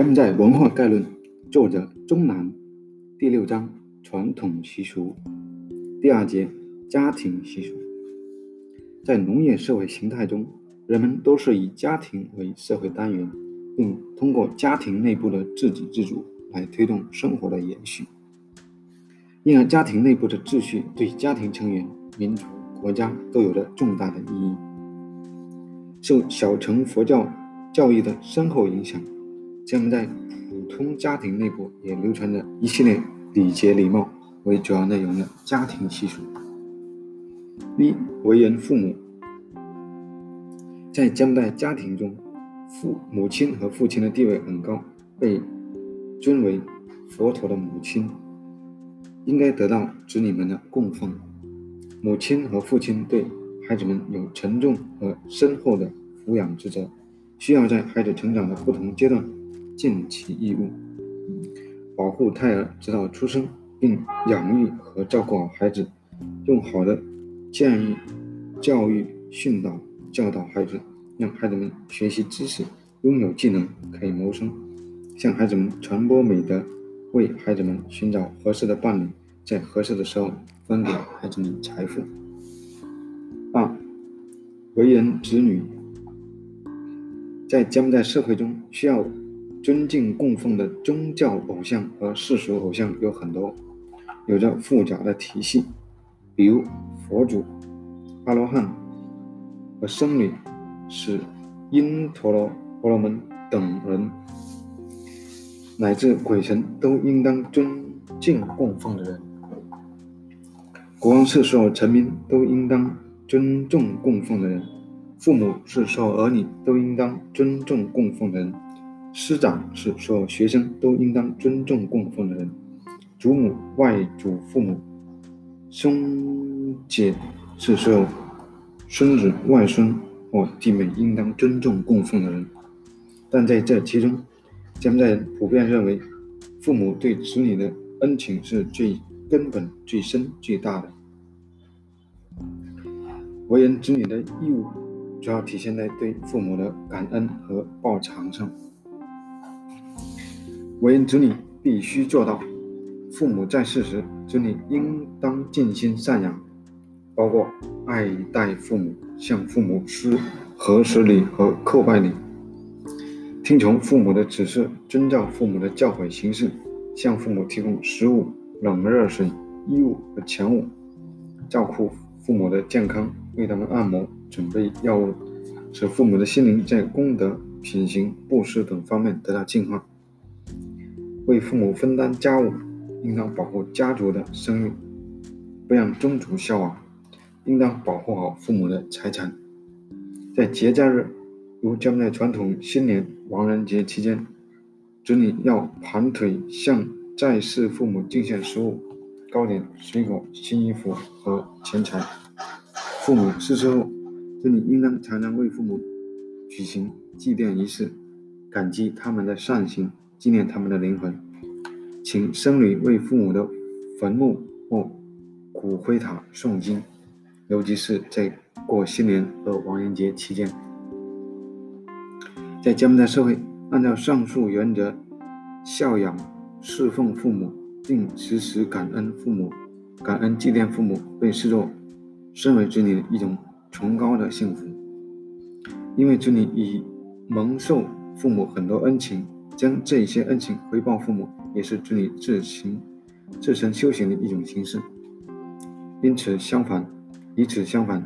将在文化概论，作者钟南，第六章传统习俗，第二节家庭习俗。在农业社会形态中，人们都是以家庭为社会单元，并通过家庭内部的自给自足来推动生活的延续。因而，家庭内部的秩序对家庭成员、民族、国家都有着重大的意义。受小乘佛教教义的深厚影响。将在普通家庭内部也流传着一系列礼节礼貌为主要内容的家庭习俗。一、为人父母，在江代家庭中，父母亲和父亲的地位很高，被尊为佛陀的母亲，应该得到子女们的供奉。母亲和父亲对孩子们有沉重和深厚的抚养职责，需要在孩子成长的不同阶段。尽其义务，保护胎儿直到出生，并养育和照顾好孩子，用好的建议、教育、训导、教导孩子，让孩子们学习知识，拥有技能，可以谋生，向孩子们传播美德，为孩子们寻找合适的伴侣，在合适的时候分给孩子们财富。二，为人子女，在将在社会中需要。尊敬供奉的宗教偶像和世俗偶像有很多，有着复杂的体系，比如佛祖、阿罗汉和僧侣，是因陀罗婆罗门等人，乃至鬼神都应当尊敬供奉的人。国王是所有臣民都应当尊重供奉的人，父母是所有儿女都应当尊重供奉的人。师长是所有学生都应当尊重供奉的人，祖母、外祖父母、兄姐是所有孙子、外孙或弟妹应当尊重供奉的人。但在这其中，柬埔寨人普遍认为，父母对子女的恩情是最根本、最深、最大的。为人子女的义务，主要体现在对父母的感恩和报偿上。为人子女必须做到：父母在世时，子女应当尽心赡养，包括爱戴父母、向父母施和食礼和叩拜礼，听从父母的指示，遵照父母的教诲行事，向父母提供食物、冷热水、衣物和钱物，照顾父母的健康，为他们按摩、准备药物，使父母的心灵在功德、品行、布施等方面得到净化。为父母分担家务，应当保护家族的声誉，不让宗族消亡；应当保护好父母的财产。在节假日，如将在传统新年、亡人节期间，子女要盘腿向在世父母敬献食物、糕点、水果、新衣服和钱财。父母逝世后，子女应当常常为父母举行祭奠仪式，感激他们的善行。纪念他们的灵魂，请僧侣为父母的坟墓或骨灰塔诵经，尤其是在过新年和亡人节期间。在柬埔寨社会，按照上述原则，孝养、侍奉父母，并时时感恩父母、感恩祭奠父母，被视作身为子女的一种崇高的幸福，因为子女已蒙受父母很多恩情。将这些恩情回报父母，也是子女自行自身修行的一种形式。因此，相反，以此相反，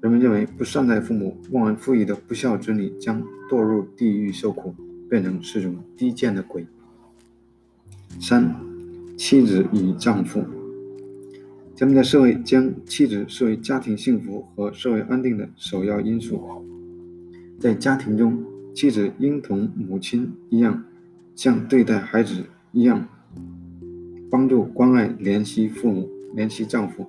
人们认为不善待父母、忘恩负义的不孝子女将堕入地狱受苦，变成是种低贱的鬼。三、妻子与丈夫，咱们在社会将妻子视为家庭幸福和社会安定的首要因素。在家庭中，妻子应同母亲一样。像对待孩子一样，帮助、关爱、怜惜父母、怜惜丈夫，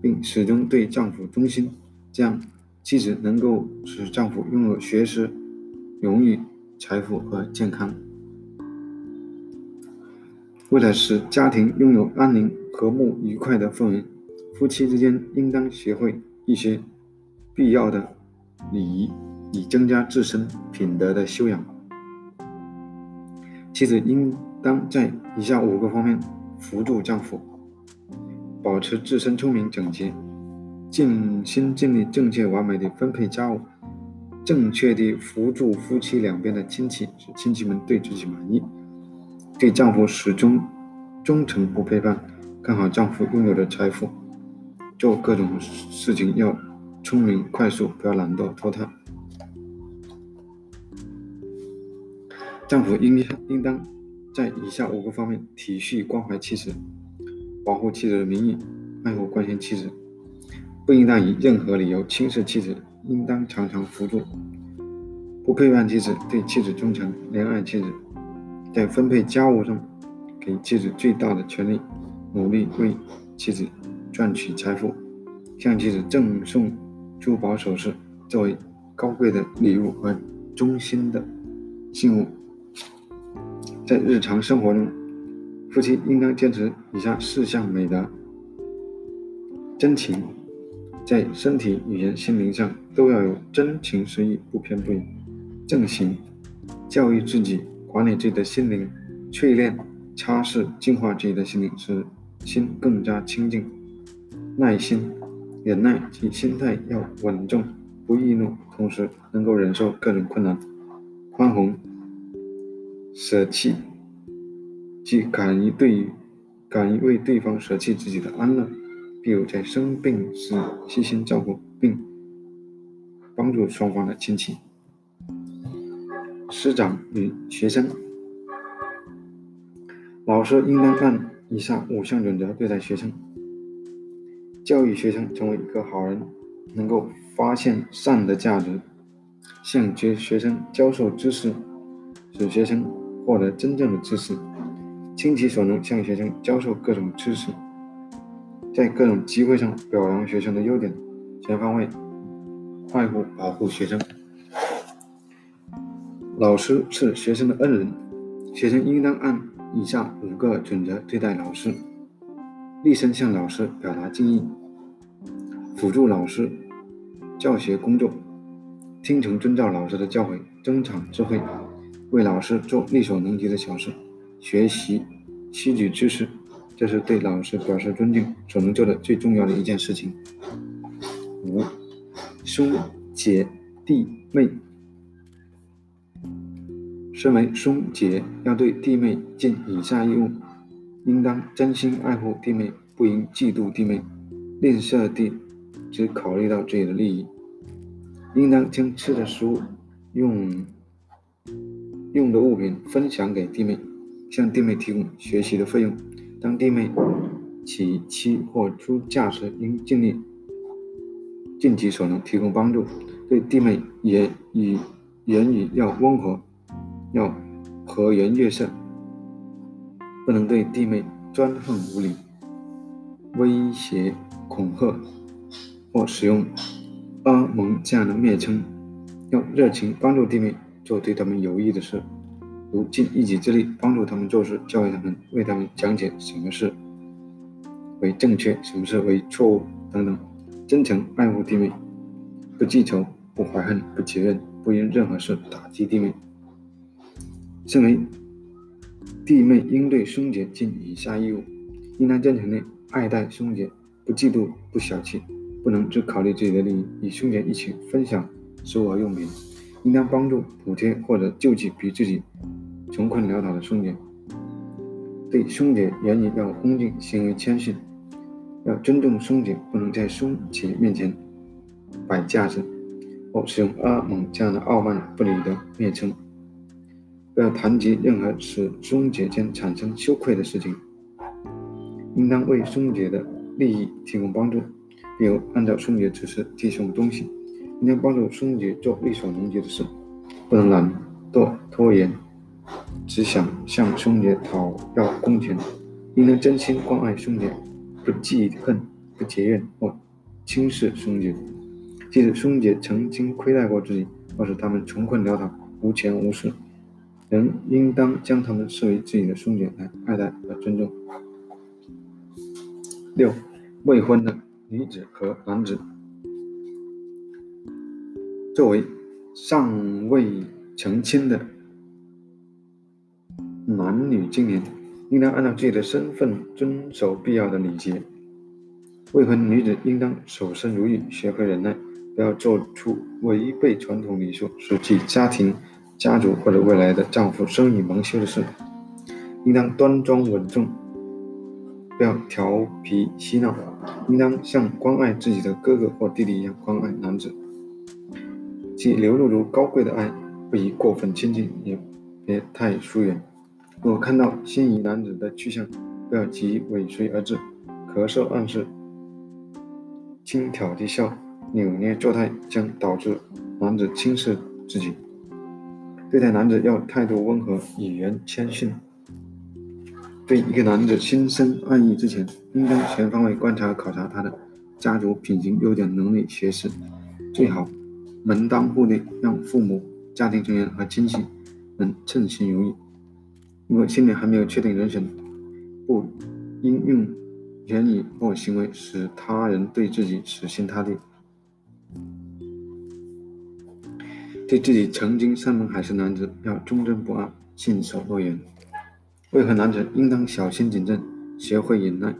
并始终对丈夫忠心，这样妻子能够使丈夫拥有学识、荣誉、财富和健康。为了使家庭拥有安宁、和睦、愉快的氛围，夫妻之间应当学会一些必要的礼仪，以增加自身品德的修养。妻子应当在以下五个方面辅助丈夫：保持自身聪明整洁，尽心尽力正确完美的分配家务，正确的辅助夫妻两边的亲戚，使亲戚们对自己满意。对丈夫始终忠诚不背叛，看好丈夫拥有的财富，做各种事情要聪明快速，不要懒惰拖沓。丈夫应应当在以下五个方面体恤关怀妻子，保护妻子的名誉，爱护关心妻子，不应当以任何理由轻视妻子，应当常常辅助，不背叛妻子，对妻子忠诚，怜爱妻子，在分配家务上给妻子最大的权利，努力为妻子赚取财富，向妻子赠送珠宝首饰作为高贵的礼物和衷心的信物。在日常生活中，夫妻应当坚持以下四项美德：真情，在身体、语言、心灵上都要有真情实意，不偏不倚；正行，教育自己，管理自己的心灵，淬炼、擦拭、净化自己的心灵，使心更加清净；耐心，忍耐及心态要稳重，不易怒，同时能够忍受各种困难；宽宏。舍弃，即敢于对敢于为对方舍弃自己的安乐，比如在生病时细心照顾并帮助双方的亲戚。师长与学生，老师应当按以下五项准则对待学生，教育学生成为一个好人，能够发现善的价值，向学学生教授知识，使学生。获得真正的知识，倾其所能向学生教授各种知识，在各种机会上表扬学生的优点，全方位爱护保护学生。老师是学生的恩人，学生应当按以下五个准则对待老师：立身向老师表达敬意，辅助老师教学工作，听从遵照老师的教诲，增长智慧。为老师做力所能及的小事，学习吸取知识，这是对老师表示尊敬所能做的最重要的一件事情。五，兄姐弟妹，身为兄姐，要对弟妹尽以下义务：应当真心爱护弟妹，不应嫉妒弟妹，吝啬地只考虑到自己的利益；应当将吃的食物用。用的物品分享给弟妹，向弟妹提供学习的费用。当弟妹起妻或出嫁时，应尽力尽己所能提供帮助。对弟妹也语言语要温和，要和颜悦色，不能对弟妹专横无理、威胁恐吓或使用阿蒙这样的蔑称。要热情帮助弟妹。做对他们有益的事，如尽一己之力帮助他们做事，教育他们，为他们讲解什么事为正确，什么事为错误等等。真诚爱护弟妹，不记仇，不怀恨，不结怨，不因任何事打击弟妹。身为弟妹，应对兄姐尽以下义务：应当真诚地爱戴兄姐，不嫉妒，不小气，不能只考虑自己的利益，与兄姐一起分享食物和用品。应当帮助补贴或者救济比自己穷困潦倒的兄姐。对兄姐言语要恭敬，行为谦逊，要尊重兄姐，不能在兄姐面前摆架子或使用阿蒙这样的傲慢不礼的蔑称。不要谈及任何使兄姐间产生羞愧的事情。应当为兄姐的利益提供帮助，比如按照兄姐指示递送东西。应当帮助兄姐做力所能及的事，不能懒惰拖延，只想向兄姐讨要工钱。应当真心关爱兄姐，不记恨、不结怨或轻视兄姐。即使兄姐曾经亏待过自己，或是他们穷困潦倒、无钱无势，仍应当将他们视为自己的兄姐来爱戴和尊重。六、未婚的女子和男子。作为尚未成亲的男女青年应当按照自己的身份遵守必要的礼节。未婚女子应当守身如玉，学会忍耐，不要做出违背传统礼数、使其家庭、家族或者未来的丈夫生意蒙羞的事。应当端庄稳重，不要调皮嬉闹。应当像关爱自己的哥哥或弟弟一样关爱男子，即流露出高贵的爱，不宜过分亲近，也别太疏远。若看到心仪男子的去向，不要急尾随而至，咳嗽暗示、轻佻低笑、扭捏作态，将导致男子轻视自己。对待男子要态度温和，语言谦逊。对一个男子心生爱意之前，应当全方位观察考察他的家族、品行、优点、能力、学识，最好门当户对，让父母、家庭成员和亲戚能称心如意。如果心里还没有确定人选，不应用言语或行为使他人对自己死心塌地。对自己曾经山盟海誓男子要忠贞不二，信守诺言。未婚男子应当小心谨慎，学会忍耐，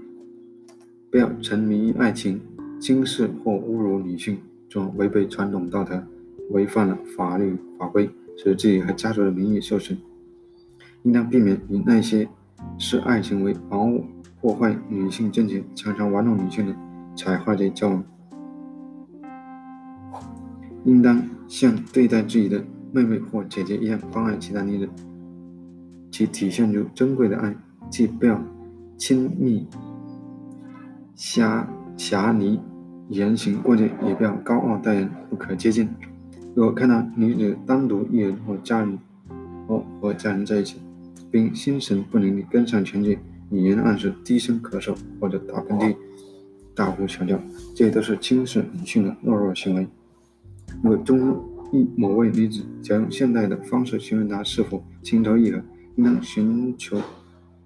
不要沉迷于爱情，轻视或侮辱女性，从而违背传统道德，违反了法律法规，使自己和家族的名誉受损。应当避免与那些视爱情为防务、破坏女性贞洁、常常玩弄女性的采花贼交往。应当像对待自己的妹妹或姐姐一样关爱其他女人，其体现出珍贵的爱，既不要亲密狭狭离言行过界，也不要高傲待人，不可接近。如果看到女子单独一人或家人或和家人在一起，并心神不宁地跟上前去，语言暗示、低声咳嗽或者打喷嚏、大呼小叫，这些都是轻视女性的懦弱行为。如果中意某位女子，想用现代的方式询问她是否情投意合，应当寻求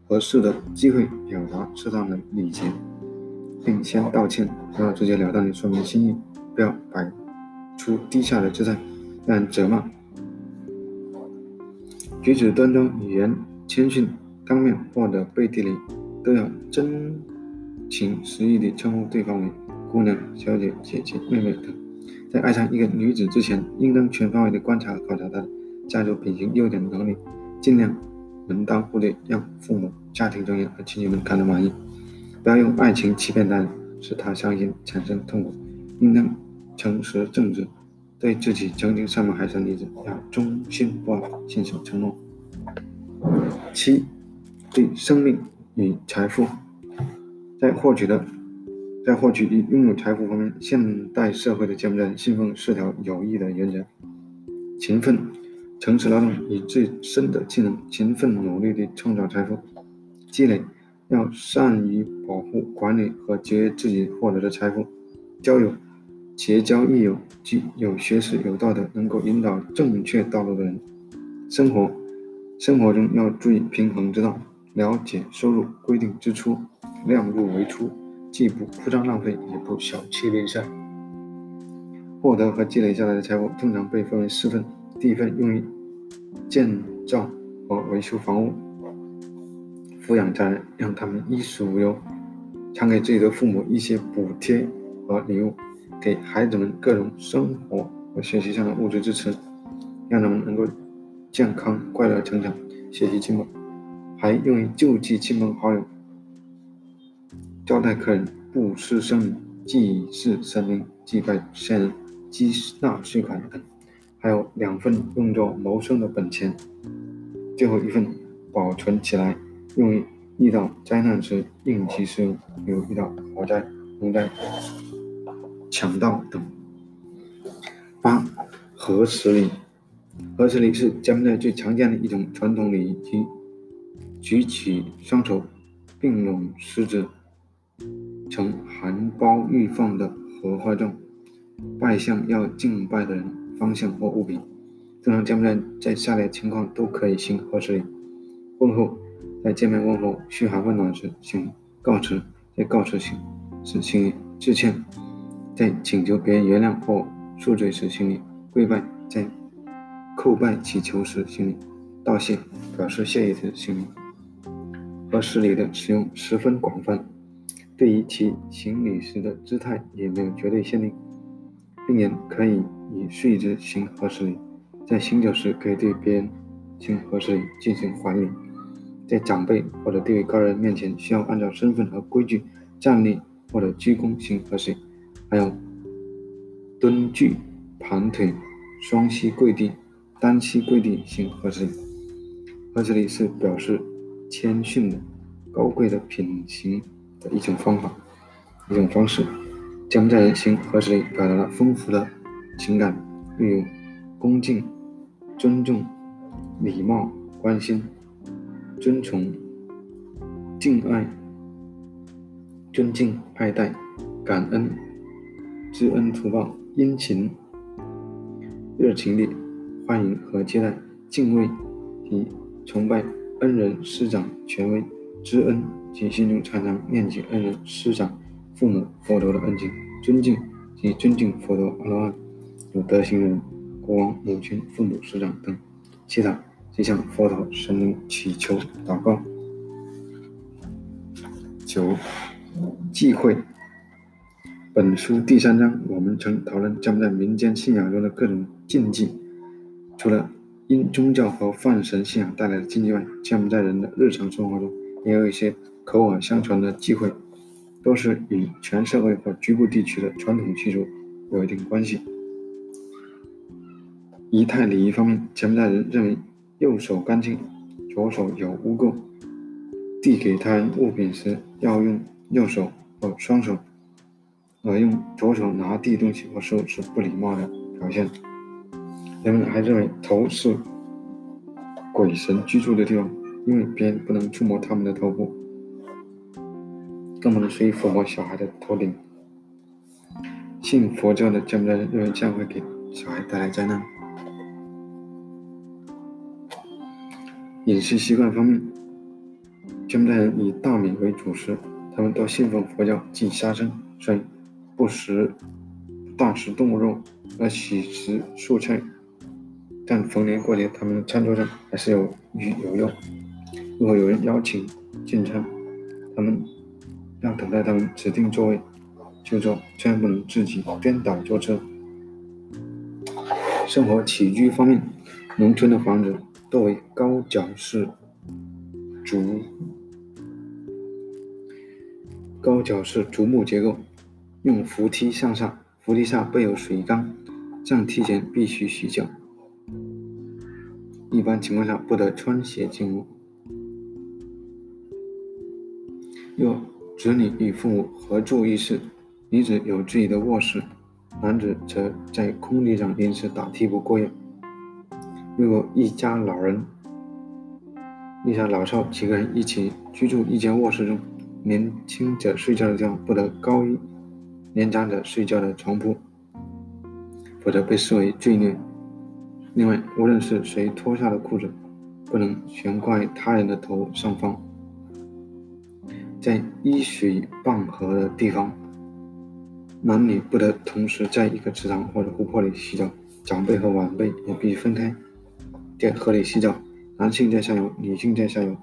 合适的机会表达适当的礼节，并先道歉，不要直截了当地说明心意，不要摆出低下的姿态，但责骂，举止端庄，语言。谦逊，当面或者背地里，都要真情实意地称呼对方为姑娘、小姐、姐姐、妹妹等。在爱上一个女子之前，应当全方位地观察考察她的家族品行、优点、能力，尽量门当户对，让父母、家庭成员和亲戚们看得满意。不要用爱情欺骗他人，使他伤心产生痛苦。应当诚实正直，对自己曾经山盟海誓的女子要忠心不二，信守承诺。七，对生命与财富，在获取的，在获取与拥有财富方面，现代社会的柬埔寨信奉四条有益的原则：勤奋、诚实劳动，以最深的技能勤奋努力地创造财富；积累，要善于保护、管理和节约自己获得的财富；交友，结交益友，即有学识、有道德、能够引导正确道路的人；生活。生活中要注意平衡之道，了解收入，规定支出，量入为出，既不铺张浪费，也不小气吝啬。获得和积累下来的财富通常被分为四份：第一份用于建造和维修房屋，抚养家人，让他们衣食无忧；常给自己的父母一些补贴和礼物，给孩子们各种生活和学习上的物质支持，让他们能够。健康快乐成长，学习进步，还用于救济亲朋好友、招待客人、布施生命、祭祀神灵、祭拜先人、积纳税款等。还有两份用作谋生的本钱，最后一份保存起来，用于遇到灾难时应急使用，比如遇到火灾、洪灾、强盗等。八合十礼。合十礼是柬埔寨最常见的一种传统礼仪，即举起双手并拢食指，呈含苞欲放的荷花状，拜向要敬拜的人方向或物品。正常柬埔寨在下列情况都可以行合十礼：问候，在见面问候、嘘寒问暖时行告辞，在告辞行时行致歉，在请求别人原谅或恕罪时行礼跪拜，在叩拜祈求时行礼，道谢，表示谢意的行礼。和十礼的使用十分广泛，对于其行礼时的姿态也没有绝对限定，病人可以以睡姿行和十礼，在行酒时可以对别人行和十礼进行还礼，在长辈或者地位高人面前需要按照身份和规矩站立或者鞠躬行和十礼，还有蹲踞、盘腿、双膝跪地。单膝跪地行合十礼，合十礼是表示谦逊的、高贵的品行的一种方法、一种方式。柬埔寨人行合十礼，表达了丰富的情感，例如恭敬、尊重、礼貌、关心、尊崇、敬爱、尊敬、爱戴、感恩、知恩图报、殷勤、热情地。欢迎和接待，敬畏及崇拜恩人师长权威，知恩及心中常常念及恩人师长、父母、佛陀的恩情，尊敬及尊敬佛陀、阿罗汉、有德行人、国王、母亲、父母、师长等，其他即向佛陀、神灵祈求祷告。九，忌讳。本书第三章，我们曾讨论将在民间信仰中的各种禁忌。除了因宗教和泛神信仰带来的禁忌外，柬埔寨人的日常生活中也有一些口耳相传的忌讳，都是与全社会或局部地区的传统习俗有一定关系。仪态礼仪方面，柬埔寨人认为右手干净，左手有污垢，递给他人物品时要用右手或双手，而用左手拿递东西或收是不礼貌的表现。人们还认为头是鬼神居住的地方，因为别人不能触摸他们的头部，更不能随意抚摸小孩的头顶。信佛教的柬埔寨人认为这样会给小孩带来灾难。饮食习惯方面，柬埔寨人以大米为主食，他们都信奉佛教，忌杀生，所以不食大食动物肉，而喜食蔬菜。但逢年过节，他们的餐桌上还是有鱼有肉。如果有人邀请进餐，他们要等待他们指定座位就坐，千万不能自己颠倒坐车。生活起居方面，农村的房子多为高脚式竹高脚式竹木结构，用扶梯向上，扶梯下备有水缸，上梯前必须洗脚。一般情况下不得穿鞋进屋。若子女与父母合住一室，女子有自己的卧室，男子则在空地上临时打替补过夜。如果一家老人、一家老少几个人一起居住一间卧室中，年轻者睡觉的地方不得高于年长者睡觉的床铺，否则被视为罪孽。另外，无论是谁脱下的裤子，不能悬挂于他人的头上方。在依水傍河的地方，男女不得同时在一个池塘或者湖泊里洗澡，长辈和晚辈也必须分开在河里洗澡，男性在上游，女性在下游，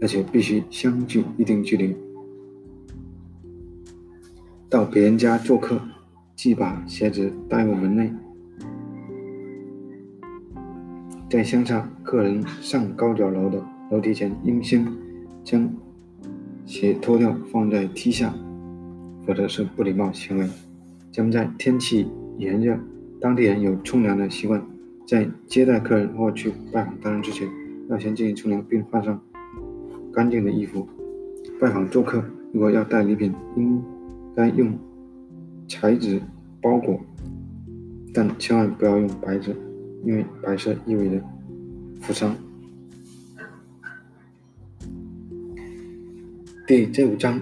而且必须相距一定距离。到别人家做客，即把鞋子带入门内。在乡下，客人上高脚楼的楼梯前，应先将鞋脱掉放在梯下，否则是不礼貌行为。柬埔寨天气炎热，当地人有冲凉的习惯，在接待客人或去拜访他人之前，要先进行冲凉并换上干净的衣服。拜访做客，如果要带礼品，应该用彩纸包裹，但千万不要用白纸。因为白色意味着负伤。第这五章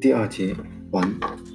第二节完。